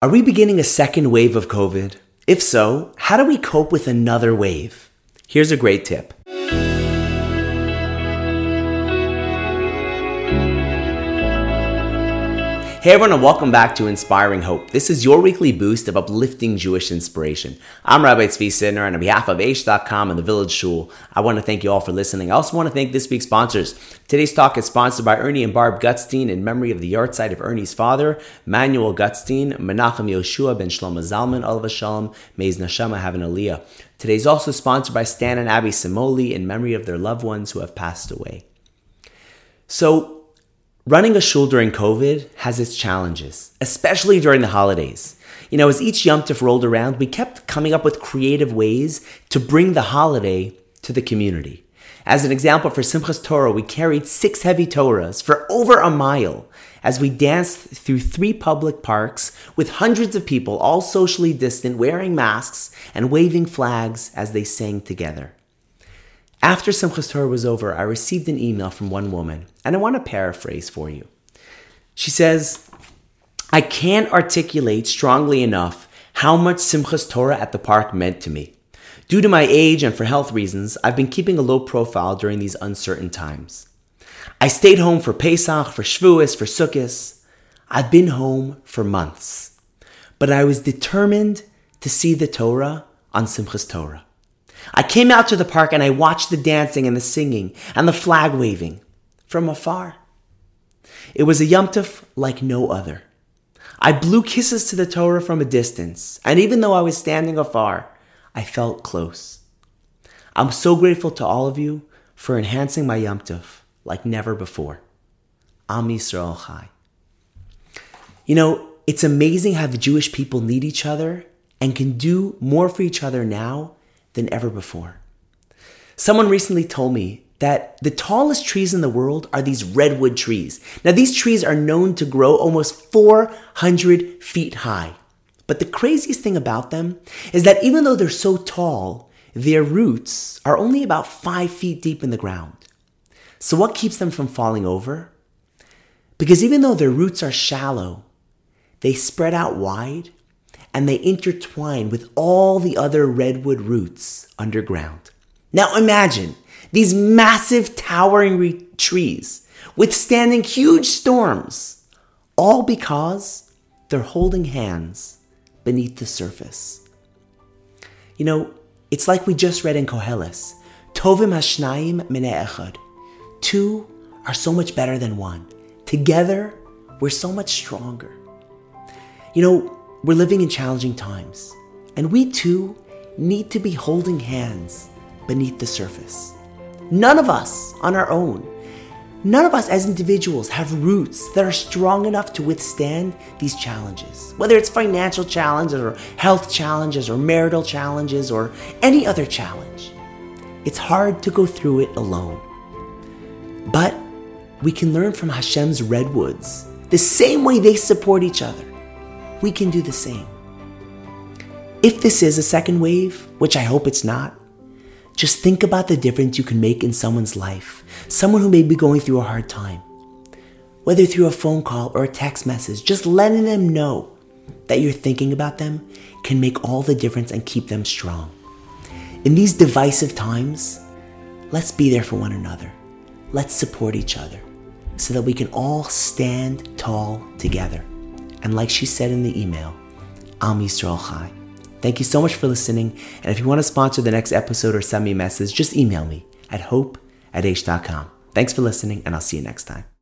Are we beginning a second wave of COVID? If so, how do we cope with another wave? Here's a great tip. Hey everyone, and welcome back to Inspiring Hope. This is your weekly boost of uplifting Jewish inspiration. I'm Rabbi Tzvi Sytner, and on behalf of Aish.com and the Village Shul, I want to thank you all for listening. I also want to thank this week's sponsors. Today's talk is sponsored by Ernie and Barb Gutstein in memory of the yahrzeit of Ernie's father, Manuel Gutstein, Menachem Yoshua ben Shlomo Zalman, Olav Shalom, Meiz Nashama have an aliyah. Today's also sponsored by Stan and Abby Simoli in memory of their loved ones who have passed away. So, Running a shul during COVID has its challenges, especially during the holidays. You know, as each Yom rolled around, we kept coming up with creative ways to bring the holiday to the community. As an example, for Simchas Torah, we carried six heavy Torahs for over a mile as we danced through three public parks with hundreds of people, all socially distant, wearing masks and waving flags as they sang together. After Simchas Torah was over, I received an email from one woman, and I want to paraphrase for you. She says, I can't articulate strongly enough how much Simchas Torah at the park meant to me. Due to my age and for health reasons, I've been keeping a low profile during these uncertain times. I stayed home for Pesach, for Shavuos, for Sukkot. I've been home for months. But I was determined to see the Torah on Simchas Torah. I came out to the park and I watched the dancing and the singing and the flag waving from afar. It was a Yom like no other. I blew kisses to the Torah from a distance, and even though I was standing afar, I felt close. I'm so grateful to all of you for enhancing my Yom like never before. Am Yisrael Chai. You know, it's amazing how the Jewish people need each other and can do more for each other now than ever before. Someone recently told me that the tallest trees in the world are these redwood trees. Now, these trees are known to grow almost 400 feet high. But the craziest thing about them is that even though they're so tall, their roots are only about five feet deep in the ground. So, what keeps them from falling over? Because even though their roots are shallow, they spread out wide and they intertwine with all the other redwood roots underground. Now imagine these massive towering re- trees withstanding huge storms, all because they're holding hands beneath the surface. You know, it's like we just read in Koheles, Tovim Hashnayim Mine Echad. Two are so much better than one. Together, we're so much stronger. You know, we're living in challenging times, and we too need to be holding hands beneath the surface. None of us on our own, none of us as individuals have roots that are strong enough to withstand these challenges. Whether it's financial challenges or health challenges or marital challenges or any other challenge, it's hard to go through it alone. But we can learn from Hashem's redwoods the same way they support each other we can do the same. If this is a second wave, which I hope it's not, just think about the difference you can make in someone's life, someone who may be going through a hard time. Whether through a phone call or a text message, just letting them know that you're thinking about them can make all the difference and keep them strong. In these divisive times, let's be there for one another. Let's support each other so that we can all stand tall together. And like she said in the email, Am Yisrael Chai. Thank you so much for listening. And if you want to sponsor the next episode or send me a message, just email me at hope at aish.com. Thanks for listening, and I'll see you next time.